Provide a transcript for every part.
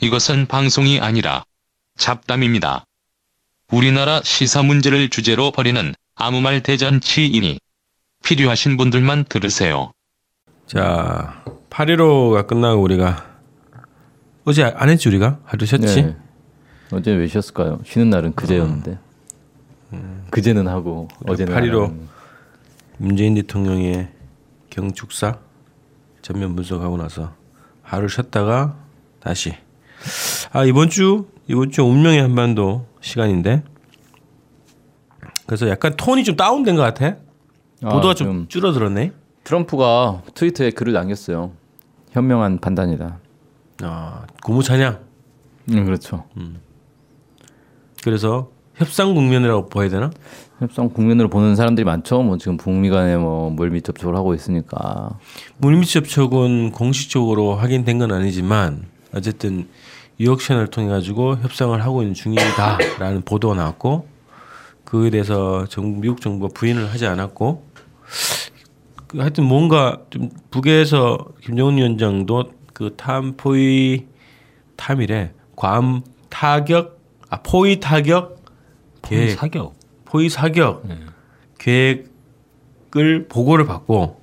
이것은 방송이 아니라 잡담입니다. 우리나라 시사 문제를 주제로 벌이는 아무 말 대잔치이니 필요하신 분들만 들으세요. 자, 8.15가 끝나고 우리가 어제 안 했지 우리가? 하루 쉬었지? 네. 어제 왜 쉬었을까요? 쉬는 날은 그제였는데. 그제는 하고 어제는 안8.15 하는. 문재인 대통령의 경축사 전면 분석하고 나서 하루 쉬었다가 다시 아 이번 주 이번 주 운명의 한반도 시간인데 그래서 약간 톤이 좀 다운된 것 같아 아, 보도가 좀, 좀 줄어들었네 트럼프가 트위터에 글을 남겼어요. 현명한 판단이다. 아 고무 찬양 음, 그렇죠. 그래서 협상 국면이라고 봐야 되나 협상 국면으로 보는 사람들이 많죠. 뭐 지금 북미 간에 뭐 물밑 접촉을 하고 있으니까. 물밑 접촉은 공식적으로 확인된 건 아니지만 어쨌든 유역션을 통해 가지고 협상을 하고 있는 중이다라는 보도가 나왔고 그에 대해서 정, 미국 정부가 부인을 하지 않았고 그 하여튼 뭔가 좀 북에서 김정은 위원장도 그 탐포위 탐이래 괌 타격 아 포위 타격 계획 사격. 포위 사격 계획을 보고를 받고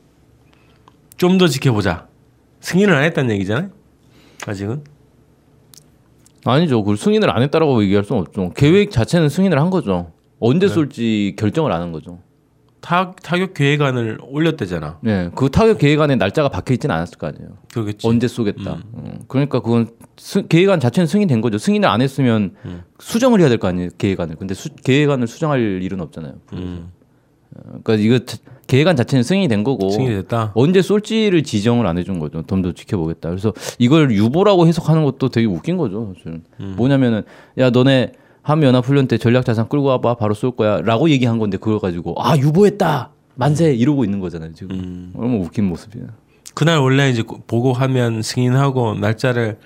좀 더 지켜보자. 승인을 안 했다는 얘기잖아요. 아직은. 아니죠. 그걸 승인을 안 했다라고 얘기할 수는 없죠. 계획 자체는 승인을 한 거죠. 언제 쏠지 결정을 안 한 거죠. 타, 타격 계획안을 올렸대잖아. 네, 그 타격 계획안에 날짜가 박혀 있지는 않았을 거 아니에요. 그러겠지. 언제 쏘겠다. 음, 그러니까 그건 스, 계획안 자체는 승인된 거죠. 승인을 안 했으면 수정을 해야 될 거 아니에요. 계획안을. 근데 수, 계획안을 수정할 일은 없잖아요. 음, 어, 그러니까 이거 자- 계획안 자체는 승인이 된 거고 승인이 됐다. 언제 쏠지를 지정을 안 해준 거죠. 좀더 지켜보겠다. 그래서 이걸 유보라고 해석하는 것도 되게 웃긴 거죠. 사실은. 뭐냐면은 야 너네 한미연합훈련 때 전략자산 끌고 와봐 바로 쏠 거야라고 얘기한 건데 그걸 가지고 아 유보했다 만세 이러고 있는 거잖아요 지금. 얼마나 웃긴 모습이에요. 그날 원래 이제 보고하면 승인하고 날짜를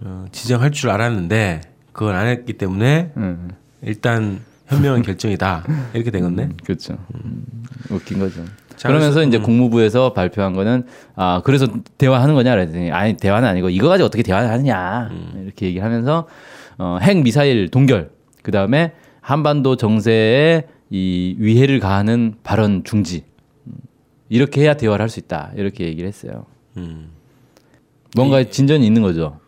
어, 지정할 줄 알았는데 그걸 안 했기 때문에 음, 일단 현명한 결정이다. 이렇게 된 건데. 그렇죠. 음, 웃긴 거죠. 자, 그러면서 그래서- 이제 국무부에서 발표한 거는 아 그래서 대화하는 거냐 그랬더니 아니 대화는 아니고 이거 가지고 어떻게 대화를 하느냐 이렇게 얘기하면서 어, 핵 미사일 동결 그 다음에 한반도 정세에 이 위해를 가하는 발언 중지 음, 이렇게 해야 대화를 할 수 있다 이렇게 얘기를 했어요. 음. 뭔가 진전이 있는 거죠.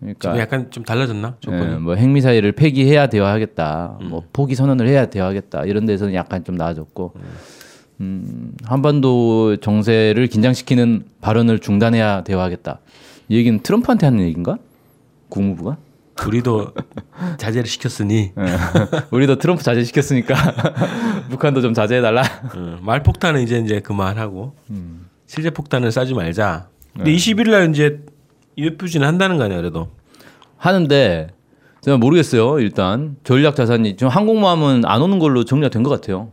그러니까 약간 좀 달라졌나? 조건이. 예, 뭐 핵미사일을 폐기해야 대화하겠다. 뭐 포기 선언을 해야 대화하겠다. 이런 데서는 약간 좀 나아졌고, 음, 한반도 정세를 긴장시키는 발언을 중단해야 대화하겠다. 이 얘기는 트럼프한테 하는 얘기인가? 국무부가? 우리도 자제를 시켰으니 예. 우리도 트럼프 자제 시켰으니까 북한도 좀 자제해 달라. 어, 말 폭탄은 이제 이제 그만하고 음. 실제 폭탄은 쏘지 말자. 네. 근데 20일 날 이제 UFG는 한다는 거 아니야 그래도. 하는데 제가 모르겠어요. 일단 전략 자산이 지금 항공모함은 안 오는 걸로 정리가 된 것 같아요.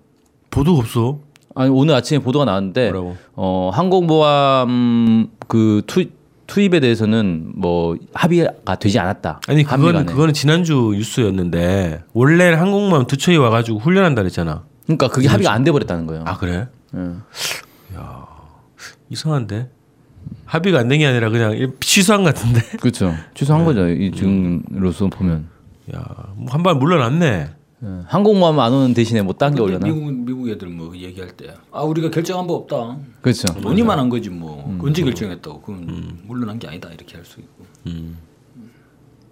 보도가 없어. 아니 오늘 아침에 보도가 나왔는데 뭐라고? 어 항공모함 그 투, 투입에 대해서는 뭐 합의가 되지 않았다. 아니 그거는. 그거는 지난주 뉴스였는데 원래 항공모함 두 척이 와가지고 훈련한다 그랬잖아. 그러니까 그게 합의가 안 돼 버렸다는 거예요. 아 그래? 응. 이상한데 합의가 안 된 게 아니라 그냥 취소한 것 같은데. 그렇죠. 취소한 거죠. 이 지금으로서 보면 야한 발 물러났네. 예. 항공모함 안 오는 대신에 뭐 딴 게 올려나? 미국 미국 애들 뭐 얘기할 때 아 우리가 결정한 바 없다. 그렇죠. 논의만 한 거지 뭐 언제 결정했다고 그건 물러난 게 아니다 이렇게 할 수 있고.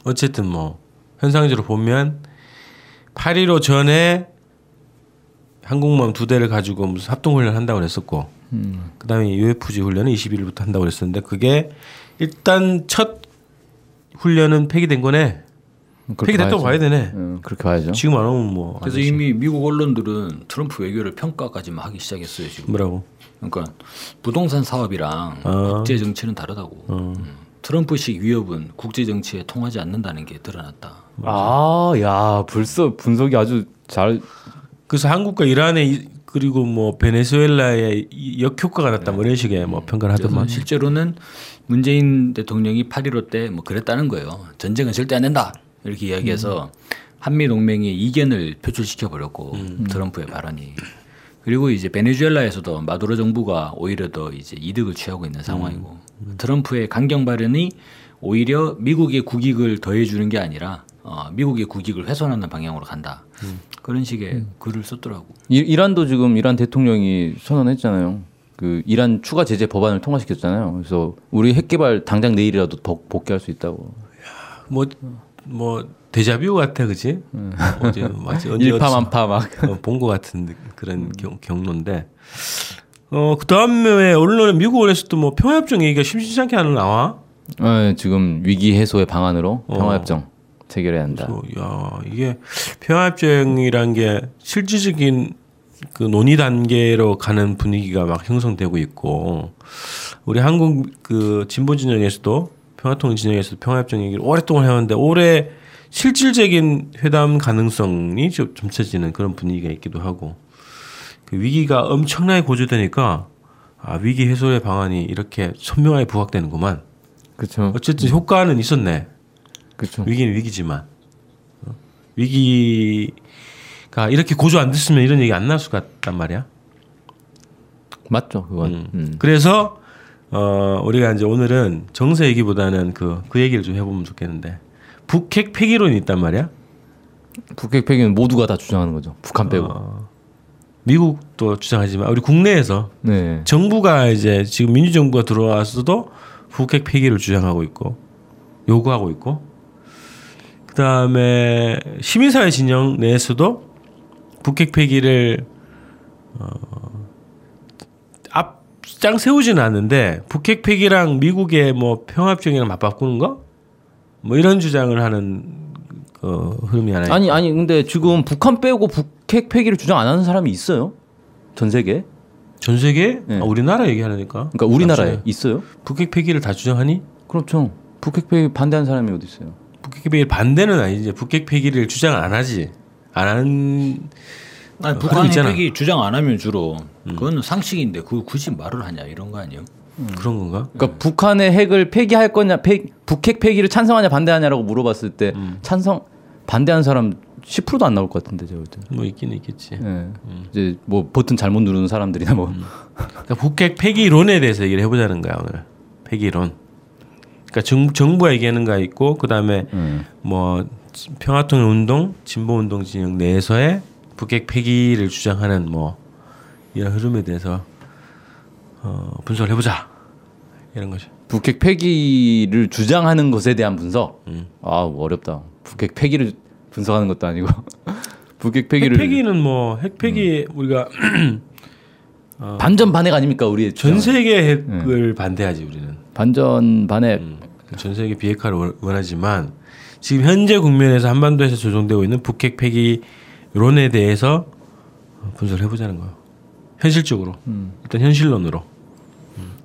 어쨌든 뭐 현상적으로 보면 8.15 전에 항공모함 두 대를 가지고 무슨 합동 훈련 한다고 그랬었고 그다음에 UFG 훈련은 21일부터 한다고 그랬었는데 그게 일단 첫 훈련은 폐기된 거네. 폐기됐다고. 봐야 되네. 응, 그렇게 봐야죠. 지금 안 오면 뭐 그래서. 이미 미국 언론들은 트럼프 외교를 평가까지만 하기 시작했어요 지금. 뭐라고? 그러니까 부동산 사업이랑 국제 정치는 다르다고. 음. 트럼프식 위협은 국제 정치에 통하지 않는다는 게 드러났다. 아, 야, 벌써 분석이 아주 잘 그래서 한국과 이란의 이- 그리고 뭐 베네수엘라의 이 역효과가 났다 뭐 이런 식의 뭐 평가를 하더만. 실제로는 문재인 대통령이 8.15 때 뭐 그랬다는 거예요. 전쟁은 절대 안 된다. 이렇게 이야기해서 한미 동맹의 이견을 표출시켜 버렸고 트럼프의 발언이 그리고 이제 베네수엘라에서도 마두로 정부가 오히려 더 이제 이득을 취하고 있는 상황이고 트럼프의 강경 발언이 오히려 미국의 국익을 더해주는 게 아니라 어, 미국의 국익을 훼손하는 방향으로 간다. 그런 식의 글을 썼더라고. 이, 이란도 지금 이란 대통령이 선언했잖아요. 그 이란 추가 제재 법안을 통과시켰잖아요. 그래서 우리 핵 개발 당장 내일이라도 더 복귀할 수 있다고. 뭐, 뭐, 데자뷰 같아, 그지? 어제, 마치 언제 일파만파 막. 어, 본것 같은 느- 그런 경, 경로인데. 어, 그 다음에 언론에, 미국 언론에서도 뭐 평화협정 얘기가 심심찮게 하는 나와? 어, 지금 위기 해소의 방안으로 어. 평화협정 체결해야 한다. 어, 야, 이게 평화협정이란 게 실질적인 그 논의 단계로 가는 분위기가 막 형성되고 있고, 우리 한국 그 진보 진영에서도 평화통일 진영에서도 평화협정 얘기를 오랫동안 해왔는데 올해 실질적인 회담 가능성이 좀 점쳐지는 그런 분위기가 있기도 하고, 그 위기가 엄청나게 고조되니까 아, 위기 해소의 방안이 이렇게 선명하게 부각되는구만. 그렇죠. 어쨌든 효과는 있었네. 그렇죠. 위기는 위기지만 어? 위기가 이렇게 고조 안 됐으면 이런 얘기 안 나올 수 같단 말이야. 맞죠, 그건. 음. 그래서 어 우리가 이제 오늘은 정세 얘기보다는 그 그 얘기를 좀 해보면 좋겠는데 북핵 폐기론이 있단 말이야. 북핵 폐기는 모두가 다 주장하는 거죠. 북한 빼고. 어, 미국도 주장하지만 우리 국내에서 네. 정부가 이제 지금 민주정부가 들어와서도 북핵 폐기를 주장하고 있고 요구하고 있고 그다음에 시민사회 진영 내에서도 북핵 폐기를 어, 앞장 세우지는 않는데 북핵 폐기랑 미국의 뭐 평화협정이랑 맞바꾸는 거 뭐 이런 주장을 하는 그 흐름이 하나 아니 아니 근데 지금 북한 빼고 북핵 폐기를 주장 안 하는 사람이 있어요? 전 세계? 전 세계 네. 아, 우리나라 얘기하니까 그러니까 우리나라에 있어요? 북핵 폐기를 다 주장하니 그렇죠. 북핵 폐기 반대하는 사람이 어디 있어요? 북핵 폐기 반대는 아니지. 북핵 폐기를 주장 안 하지. 안 하는 아니, 어, 북한. 핵이 주장 안 하면 주로 그건 상식인데 그걸 굳이 말을 하냐 이런 거 아니에요? 그런 건가? 그러니까 북한의 핵을 폐기할 거냐, 폐, 북핵 폐기를 찬성하냐 반대하냐라고 물어봤을 때 찬성 반대하는 사람 10%도 안 나올 것 같은데 제가 볼 때. 뭐 있긴 있겠지. 예. 이제 뭐 버튼 잘못 누르는 사람들이나 뭐. 그러니까 북핵 폐기론에 대해서 얘기를 해보자는 거야 오늘. 폐기론. 그러니까 정, 정부가 얘기하는 거 있고 그 다음에 음. 뭐 평화통일 운동, 진보 운동 진영 내에서의 북핵 폐기를 주장하는 뭐 이런 흐름에 대해서 어, 분석을 해보자 이런 거죠. 북핵 폐기를 주장하는 것에 대한 분석. 아 어렵다. 북핵 폐기를 분석하는 것도 아니고 북핵 폐기를 핵 폐기는 뭐 핵 폐기 우리가 반전 반핵 아닙니까 우리의 전? 세계 핵을 반대하지 우리는. 반전 반핵. 전 세계 비핵화를 원- 원하지만 지금 현재 국면에서 한반도에서 조정되고 있는 북핵 폐기론에 대해서 분석을 해보자는 거예요. 현실적으로 일단 현실론으로.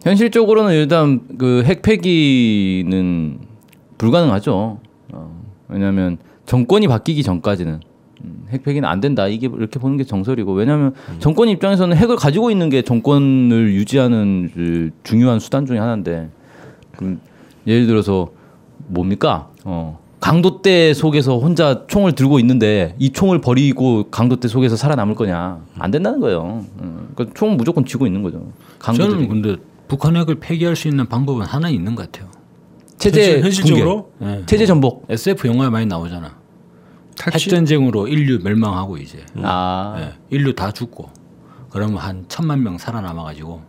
현실적으로는 일단 그 핵 폐기는 불가능하죠. 어, 왜냐하면 정권이 바뀌기 전까지는 음, 핵 폐기는 안 된다. 이게 이렇게 보는 게 정설이고 왜냐하면 정권 입장에서는 핵을 가지고 있는 게 정권을 유지하는 그 중요한 수단 중에 하나인데 예를 들어서 뭡니까? 어, 강도대 속에서 혼자 총을 들고 있는데 이 총을 버리고 강도대 속에서 살아남을 거냐? 안 된다는 거예요. 음, 그러니까 총은 무조건 쥐고 있는 거죠. 강도들이. 저는 근데 북한 핵을 폐기할 수 있는 방법은 하나 있는 것 같아요. 체제 현실- 현실적으로 예. 붕괴, 체제 전복. SF 영화에 많이 나오잖아. 탈취? 핵전쟁으로 인류 멸망하고 이제 아 예, 인류 다 죽고 그러면 한 천만 명 살아남아가지고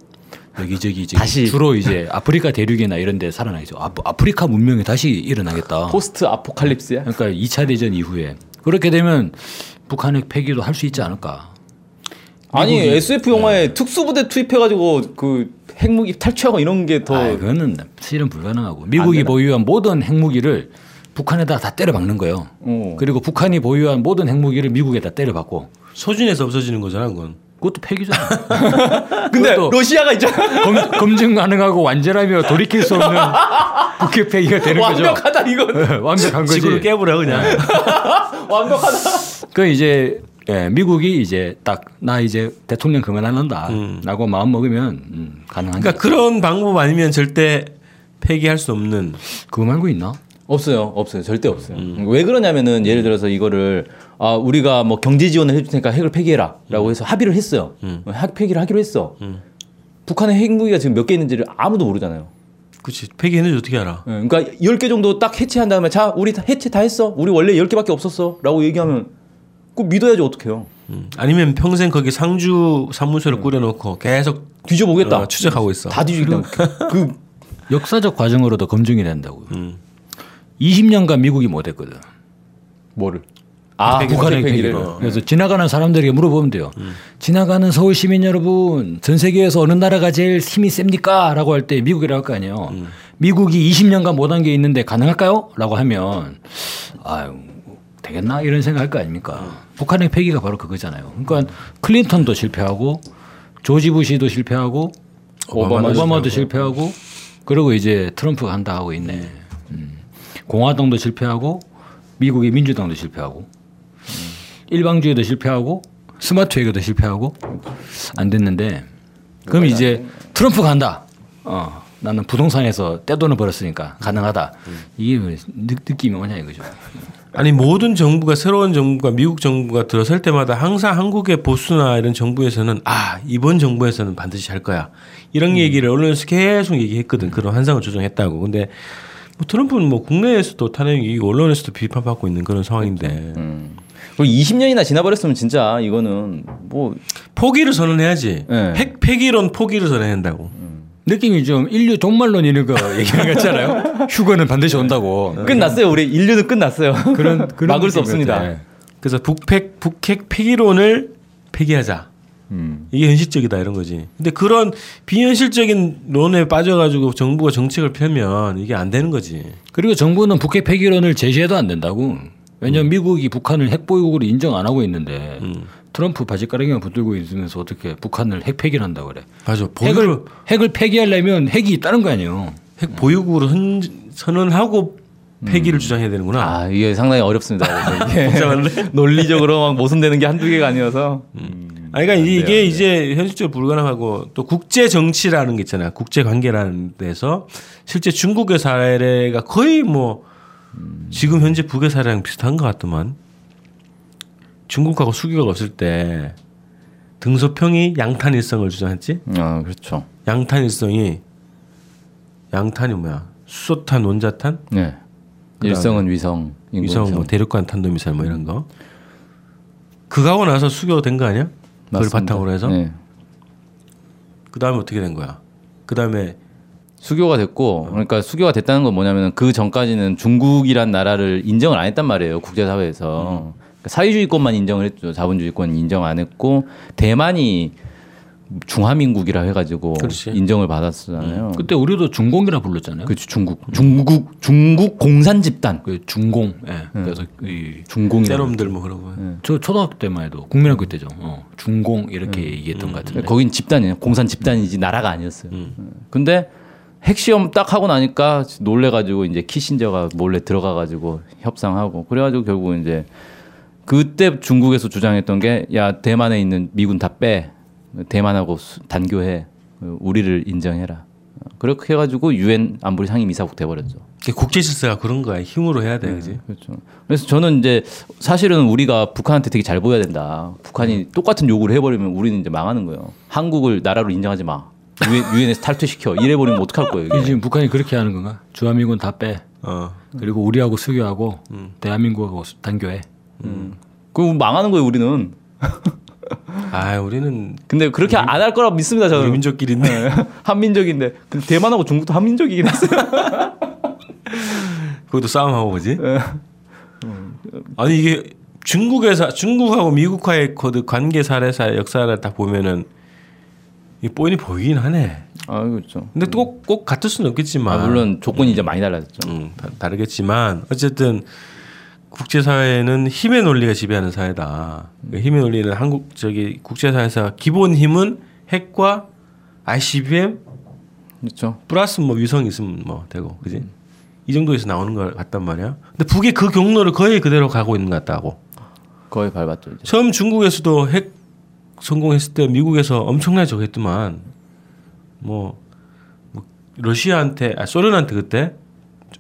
여기저기 이제 다시. 주로 이제 아프리카 대륙이나 이런 데 살아나겠죠. 아, 아프리카 문명이 다시 일어나겠다. 포스트 아포칼립스야. 그러니까 2차 대전 이후에 그렇게 되면 북한 핵 폐기도 할 수 있지 않을까. 아니 미국이- SF 영화에 특수부대 투입해가지고 그 핵무기 탈취하고 이런 게더 아, 그거는 실은 불가능하고 미국이? 보유한 모든 핵무기를 북한에다 다 때려 박는 거예요. 어. 그리고 북한이 보유한 모든 핵무기를 미국에다 때려 박고 소진해서 없어지는 거잖아, 그건. 그것도 폐기잖아. 근데 러시아가 있잖아. 검, 검증 가능하고 완전하며 돌이킬 수 없는 북핵 폐기가 되는 거죠. 완벽하다 이건. 네, 완벽한 거지. 지구를 깨부라 그냥. 완벽하다. 그 이제 예, 미국이 이제 딱 나 이제 대통령 그만할란다라고 마음 먹으면 음, 가능한 그러니까 게 그런 방법 아니면 절대 폐기할 수 없는. 그거 말고 있나? 없어요, 없어요, 절대 없어요. 왜 그러냐면은 예를 들어서 이거를 아 우리가 뭐 경제 지원을 해줄 테니까 핵을 폐기해라라고 해서 합의를 했어요. 핵 폐기를 하기로 했어. 북한의 핵 무기가 지금 몇 개 있는지를 아무도 모르잖아요. 그렇지. 폐기했는지 어떻게 알아? 예, 그러니까 10개 정도 딱 해체한 다음에 자, 우리 다 해체 다 했어. 우리 원래 10개밖에 없었어. 라고 얘기하면 꼭 믿어야지 어떡해요. 음. 아니면 평생 거기 상주 사무소를 꾸려놓고 계속 뒤져보겠다. 어, 추적하고 있어. 다 뒤지겠다. 그 역사적 과정으로도 검증이 된다고요. 음. 20년간 미국이 못했거든. 뭐를? 아, 북한의 폐기를. 그래서 지나가는 사람들에게 물어보면 돼요. 지나가는 서울 시민 여러분, 전 세계에서 어느 나라가 제일 힘이 셉니까? 라고 할 때 미국이라고 할 거 아니에요. 미국이 20년간 못한 게 있는데 가능할까요? 라고 하면 아유 되겠나 이런 생각 할 거 아닙니까? 북한의 폐기가 바로 그거잖아요. 그러니까 클린턴도 실패하고 조지 부시도 실패하고 오바마도 오바마도, 실패하고 그리고 이제 트럼프가 한다 하고 있네. 음. 공화당도 실패하고 미국의 민주당도 실패하고 일방주의도 실패하고 스마트 외교도 실패하고 안 됐는데 그럼 이제 트럼프가 한다. 어, 나는 부동산에서 떼돈을 벌었으니까 가능하다. 이게 왜 느, 느낌이 뭐냐 이거죠. 아니 모든 정부가 새로운 정부가 미국 정부가 들어설 때마다 항상 한국의 보수나 이런 정부에서는 아 이번 정부에서는 반드시 할 거야 이런 얘기를 언론에서 계속 얘기했거든 그런 환상을 조정했다고 근데 뭐 트럼프는 뭐 국내에서도 탄핵이 언론에서도 비판받고 있는 그런 상황인데 그리고 20년이나 지나버렸으면 진짜 이거는 뭐 포기를 선언해야지 네. 핵 폐기론 포기를 선언한다고 느낌이 좀 인류 종말론 이런 거 얘기하는 거 있잖아요. 휴거는 반드시 온다고. 끝났어요. 우리 인류는 끝났어요. 그런, 그런 막을 수. 없습니다. 예. 그래서 북핵 북핵 폐기론을 폐기하자 음. 이게 현실적이다 이런 거지. 근데 그런 비현실적인 론에 빠져가지고 정부가 정책을 펴면 이게 안 되는 거지. 그리고 정부는 북핵 폐기론을 제시해도 안 된다고. 왜냐하면 미국이 북한을 핵보유국으로 인정 안 하고 있는데 트럼프 바지가랑이만 붙들고 있으면서 어떻게 북한을 핵 폐기를 한다고 그래. 맞아. 핵을 핵을 폐기하려면 핵이 있다는 거 아니에요. 핵 보유국으로 선, 선언하고 폐기를 주장해야 되는구나. 아 이게 상당히 어렵습니다. 논리적으로 막 모순되는 게 한두 개가 아니어서 아니, 그러니까 이게 이제 현실적으로 불가능하고 또 국제 정치라는 게 있잖아요. 국제 관계라는 데서 실제 중국의 사례가 거의 뭐 지금 현재 북의 사례랑 비슷한 것 같더만. 중국하고 수교가 없을 때 등소평이 양탄일성을 주장했지. 아 그렇죠. 양탄일성이 양탄이 뭐야? 수소탄, 원자탄, 네. 일성은 위성, 위성, 뭐 대륙간 탄도미사일 뭐 이런 거. 그거하고 나서 수교된 거 아니야? 그걸 맞습니다. 바탕으로 해서. 네. 그 다음에 어떻게 된 거야? 그 다음에 수교가 됐고 그러니까 수교가 됐다는 건 뭐냐면 그 전까지는 중국이란 나라를 인정을 안 했단 말이에요 국제사회에서 그러니까 사회주의권만 인정을 했죠 자본주의권 인정 안 했고 대만이 중화민국이라 해가지고 그렇지. 인정을 받았잖아요. 그때 우리도 중공이라 불렀잖아요. 그 중국 중국 중국 공산 집단 그 중공. 예. 그래서 이 중공이라 때놈들 뭐 그러고. 저 초등학교 때만 해도 국민학교 때죠. 어, 중공 이렇게 얘기했던 것 같은데. 거긴 집단이에요. 공산 집단이지 나라가 아니었어요. 근데 핵시험 딱 하고 나니까 놀래가지고 이제 키신저가 몰래 들어가가지고 협상하고 그래가지고 결국 이제 그때 중국에서 주장했던 게 야 대만에 있는 미군 다 빼. 대만하고 수- 단교해. 우리를 인정해라. 그렇게 해가지고 유엔 안보리 상임 이사국 돼버렸죠. 이게 국제 질서가 그런 거야. 힘으로 해야 돼, 그지? 그렇죠. 그래서 저는 이제 사실은 우리가 북한한테 되게 잘 보여야 된다. 북한이 똑같은 요구를 해버리면 우리는 이제 망하는 거예요. 한국을 나라로 인정하지 마. 유엔, 유엔에서 탈퇴시켜. 이래버리면 어떡할 거예요. 이게. 지금 북한이 그렇게 하는 건가? 주한미군 다 빼. 어. 그리고 우리하고 수교하고 대한민국하고 수- 단교해. 그럼 망하는 거예요. 우리는. 아, 우리는 근데 그렇게 안 할 거라고 믿습니다. 저는. 민족끼리인데. 네. 한민족인데 대만하고 중국도 한민족이긴 했어요. 그것도 싸움하고 그지? 아니 이게 중국에서 중국하고 미국과의 그 관계 사례사 역사를 딱 보면은 이 뽀인이 보이긴 하네. 아 그렇죠. 근데 또꼭 같을 수는 없겠지만 아, 물론 조건이 이제 많이 달라졌죠. 음, 다, 다르겠지만 어쨌든 국제사회는 힘의 논리가 지배하는 사회다. 그 힘의 논리는 한국 저기 국제사회에서 기본 힘은 핵과 ICBM 그렇죠. 플러스 뭐 위성 있으면 뭐 되고 그지? 이 정도에서 나오는 것 같단 말이야. 근데 북이 그 경로를 거의 그대로 가고 있는 것 같다고. 거의 밟았죠. 이제. 처음 중국에서도 핵 성공했을 때 미국에서 엄청나게 저거 했더만 뭐, 뭐 러시아한테 아 소련한테 그때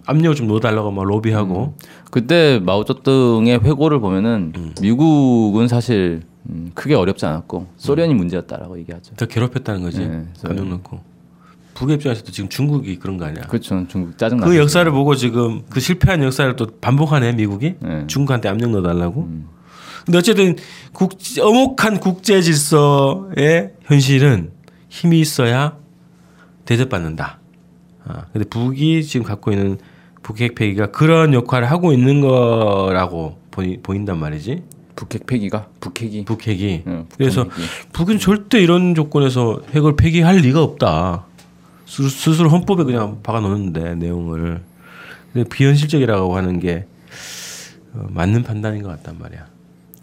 압력을 좀 넣어달라고 막 로비하고 그때 마오쩌둥의 회고를 보면은 미국은 사실 음, 크게 어렵지 않았고 소련이 문제였다라고 얘기하죠. 더 괴롭혔다는 거지. 네, 감명 넣고 북의 입장에서도 지금 중국이 그런 거 아니야. 그렇죠. 중국 짜증 나. 그 역사를 보고 지금 그 실패한 역사를 또 반복하네 미국이 네. 중국한테 압력 넣어달라고. 근데 어쨌든 국 엄혹한 국제 질서의 현실은 힘이 있어야 대접받는다. 아, 근데 북이 지금 갖고 있는 북핵 폐기가 그런 역할을 하고 있는 거라고 보이, 보인단 말이지. 북핵 폐기가 북핵이. 북핵이. 응, 그래서 폐기. 북은 절대 이런 조건에서 핵을 폐기할 리가 없다. 스- 스스로 헌법에 그냥 박아 놓는데 내용을. 근데 비현실적이라고 하는 게 어, 맞는 판단인 것 같단 말이야.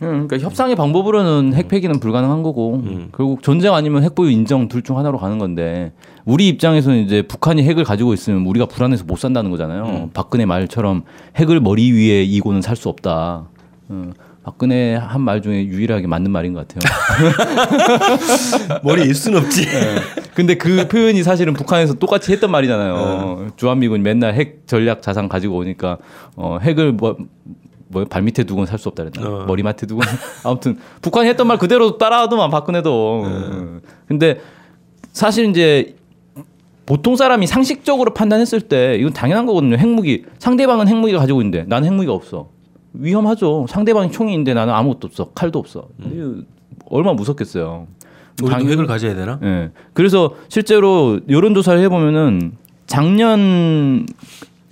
응, 그러니까 협상의 방법으로는 핵 폐기는 불가능한 거고 결국 전쟁 아니면 핵 보유 인정 둘 중 하나로 가는 건데 우리 입장에서는 이제 북한이 핵을 가지고 있으면 우리가 불안해서 못 산다는 거잖아요. 박근혜 말처럼 핵을 머리 위에 이고는 살 수 없다. 어, 박근혜 한 말 중에 유일하게 맞는 말인 것 같아요. 머리 일 수는 없지. 근데 그 표현이 사실은 북한에서 똑같이 했던 말이잖아요. 주한미군이 맨날 핵 전략 자산 가지고 오니까 어, 핵을 뭐, 뭐 발밑에 두고는 살 수 없다 그랬나? 어. 머리맡에 두고 아무튼 북한이 했던 말 그대로 따라하더만 박근혜도. 어. 근데 사실 이제 보통 사람이 상식적으로 판단했을 때 이건 당연한 거거든요. 핵무기 상대방은 핵무기가 가지고 있는데 나는 핵무기가 없어. 위험하죠. 상대방이 총이 있는데 나는 아무것도 없어. 칼도 없어. 이거 얼마나 무섭겠어요. 우리도 당연히- 핵을 가져야 되나? 예. 그래서 실제로 여론조사를 해보면은 작년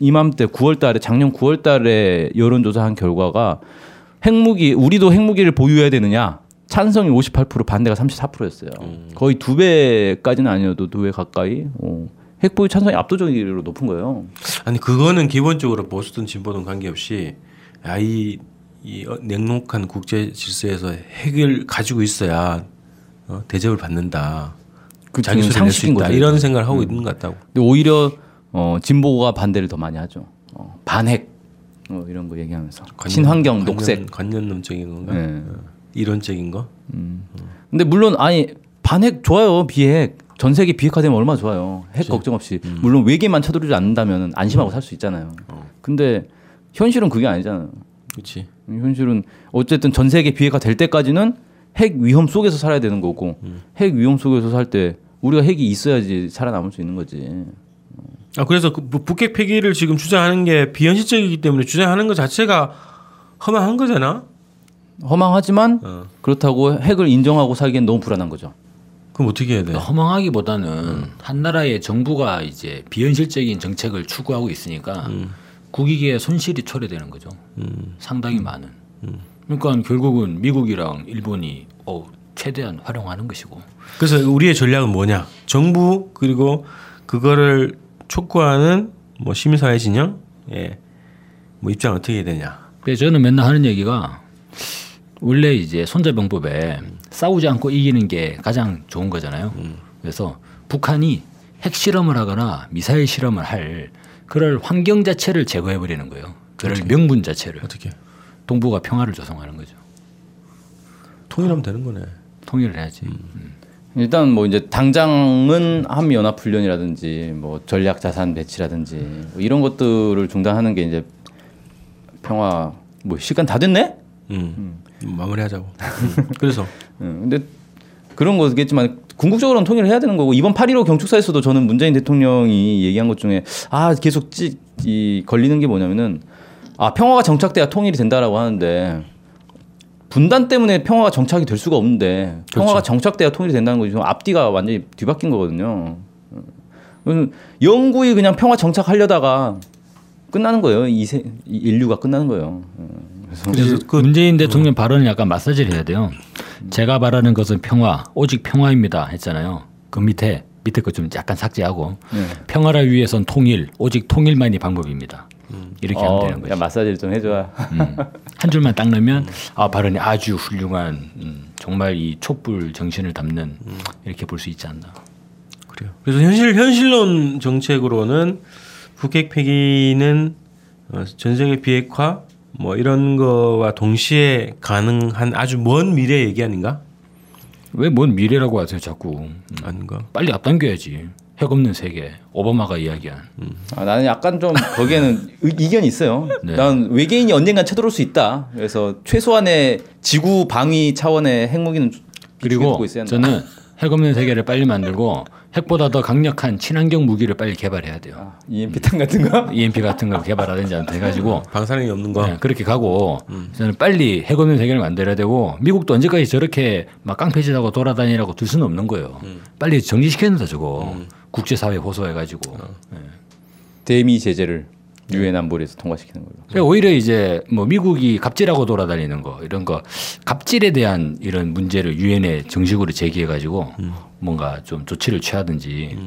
이맘때 9월 달에 작년 9월 달에 여론조사한 결과가 핵무기 우리도 핵무기를 보유해야 되느냐 찬성이 58% 반대가 34%였어요. 거의 두 배까지는 아니어도 두 배 가까이 어. 핵 보유 찬성이 압도적으로 높은 거예요. 아니 그거는 기본적으로 보수든 진보든 관계없이 아이 이 어, 냉혹한 국제 질서에서 핵을 가지고 있어야 어, 대접을 받는다. 그 자기 소리 낼수 있다. 거죠. 이런 생각을 하고 있는 것 같다고. 근데 오히려 어, 진보가 반대를 더 많이 하죠. 어, 반핵 어, 이런 거 얘기하면서. 친환경, 관념- 녹색. 관념론적인 건가? 네. 어, 이론적인 거? 근데 물론 아니 반핵 좋아요 비핵. 전 세계 비핵화되면 얼마나 좋아요. 핵 걱정 없이. 물론 외계만 쳐들지 않는다면 안심하고 살수 있잖아요. 근데 현실은 그게 아니잖아요. 그렇지. 현실은 어쨌든 전 세계 비핵화 될 때까지는 핵 위험 속에서 살아야 되는 거고 핵 위험 속에서 살 때 우리가 핵이 있어야지 살아남을 수 있는 거지 아 그래서 그 부- 북핵 폐기를 지금 주장하는 게 비현실적이기 때문에 주장하는 것 자체가 허망한 거잖아. 허망하지만 어. 그렇다고 핵을 인정하고 살기엔 너무 불안한 거죠 그럼 어떻게 해야 돼? 허망하기보다는 한 나라의 정부가 이제 비현실적인 정책을 추구하고 있으니까 국익에 손실이 초래되는 거죠. 상당히 많은. 그러니까 결국은 미국이랑 일본이 어, 최대한 활용하는 것이고. 그래서 우리의 전략은 뭐냐? 정부 그리고 그거를 촉구하는 뭐 시민사회 진영, 예, 뭐 입장 어떻게 되냐? 그래서 저는 맨날 하는 얘기가 원래 이제 손자병법에 싸우지 않고 이기는 게 가장 좋은 거잖아요. 그래서 북한이 핵 실험을 하거나 미사일 실험을 할 그럴 환경 자체를 제거해 버리는 거예요. 그럴 명분 자체를 어떻게? 동북아 평화를 조성하는 거죠. 통일하면 되는 거네. 통일을 해야지. 일단 뭐 이제 당장은 한미 연합 훈련이라든지 뭐 전략 자산 배치라든지 뭐 이런 것들을 중단하는 게 이제 평화 뭐 시간 다 됐네? 음, 마무리하자고. 음. 그래서 음, 근데 그런 거겠지만 궁극적으로는 통일을 해야 되는 거고 이번 8.15 경축사에서도 저는 문재인 대통령이 얘기한 것 중에 아 계속 찌, 이 걸리는 게 뭐냐면은 아 평화가 정착돼야 통일이 된다라고 하는데 분단 때문에 평화가 정착이 될 수가 없는데 평화가 정착돼야 통일이 된다는 거지 앞뒤가 완전히 뒤바뀐 거거든요. 음, 영구히 그냥 평화 정착하려다가 끝나는 거예요. 이, 세, 이 인류가 끝나는 거예요. 음, 그래서 그래서 그- 문재인 대통령 발언을 약간 마사지를 해야 돼요. 제가 바라는 것은 평화, 오직 평화입니다 했잖아요. 그 밑에 밑에 거 좀 약간 삭제하고 네. 평화를 위해선 통일, 오직 통일만이 방법입니다. 이렇게 하면 되는 어, 거죠. 야, 마사지를 좀 해줘야. 음. 한 줄만 딱 넣으면 아 발언이 아주 훌륭한 음, 정말 이 촛불 정신을 담는 이렇게 볼 수 있지 않나. 그래요. 그래서 현실 현실론 정책으로는 북핵 폐기는 어, 전 세계 비핵화 뭐 이런 거와 동시에 가능한 아주 먼 미래 얘기 아닌가? 왜뭔 미래라고 하세요 자꾸. 음, 아닌가? 빨리 앞당겨야지. 핵 없는 세계. 오바마가 이야기한. 아, 나는 약간 좀 거기에는 의- 이견이 있어요. 네. 난 외계인이 언젠간 쳐들어올 수 있다. 그래서 최소한의 지구 방위 차원의 핵무기는 그리고 있어야 한다. 저는 핵 없는 세계를 빨리 만들고 핵보다 더 강력한 친환경 무기를 빨리 개발해야 돼요. EMP 탄 같은 거? EMP 같은 걸 개발하든지 안 해가지고 방사능이 없는 거. 네, 그렇게 가고 저는 빨리 핵 없는 세계를 만들어야 되고 미국도 언제까지 저렇게 막 깡패짓하고 돌아다니라고 둘 수는 없는 거예요. 빨리 정리시켜야 된다 저거 국제사회 호소해가지고. 네. 대미 제재를 유엔 안보리에서 통과시키는 걸로. 그러니까 오히려 이제 뭐 미국이 갑질하고 돌아다니는 거 이런 거 갑질에 대한 이런 문제를 유엔에 정식으로 제기해가지고 뭔가 좀 조치를 취하든지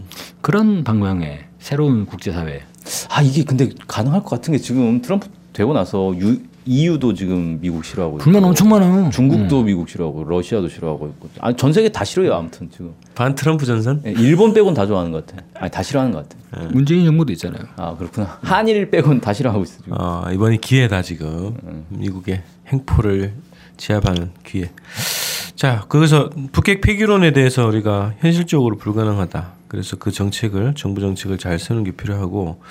그런 방향의 새로운 국제사회 아 이게 근데 가능할 것 같은 게 지금 트럼프 되고 나서 유, EU도 지금 미국 싫어하고 불만 있고, 엄청 많아요. 중국도 미국 싫어하고 러시아도 싫어하고 있고 아전 세계 다 싫어요 아무튼 지금 반 트럼프 전선? 예, 일본 빼곤 다 좋아하는 것 같아 아니 다 싫어하는 것 같아 문재인 정부도 있잖아요. 아 그렇구나 한일 빼곤 다 싫어하고 있어 지금 어, 이번이 기회다 지금 미국의 행포를 제압하는 기회. 자, 그래서 북핵 폐기론에 대해서 우리가 현실적으로 불가능하다. 그래서 그 정책을 정부 정책을 잘 세우는 게 필요하고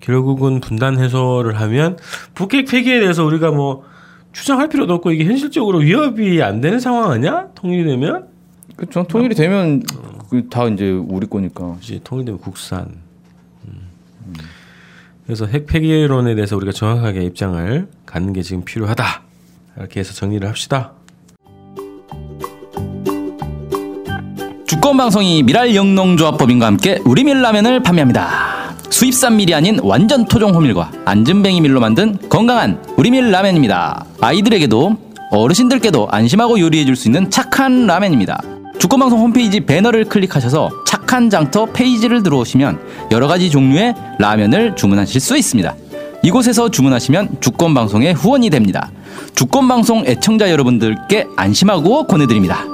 결국은 분단 해소를 하면 북핵 폐기에 대해서 우리가 뭐 주장할 필요도 없고 이게 현실적으로 위협이 안 되는 상황 아니야? 통일이 되면? 그렇죠 통일이 되면 그다 이제 우리 거니까 그렇지 통일되면 국산. 음. 그래서 핵 폐기론에 대해서 우리가 정확하게 입장을 갖는 게 지금 필요하다. 이렇게 해서 정리를 합시다. 주권 방송이 미랄 영농조합법인과 함께 우리 밀 라면을 판매합니다. 수입산 밀이 아닌 완전 토종 호밀과 안전뱅이 밀로 만든 건강한 우리 밀 라면입니다. 아이들에게도 어르신들께도 안심하고 요리해 줄 수 있는 착한 라면입니다. 주권 방송 홈페이지 배너를 클릭하셔서 착한 장터 페이지를 들어오시면 여러 가지 종류의 라면을 주문하실 수 있습니다. 이곳에서 주문하시면 주권 방송의 후원이 됩니다. 주권 방송 애청자 여러분들께 안심하고 권해드립니다.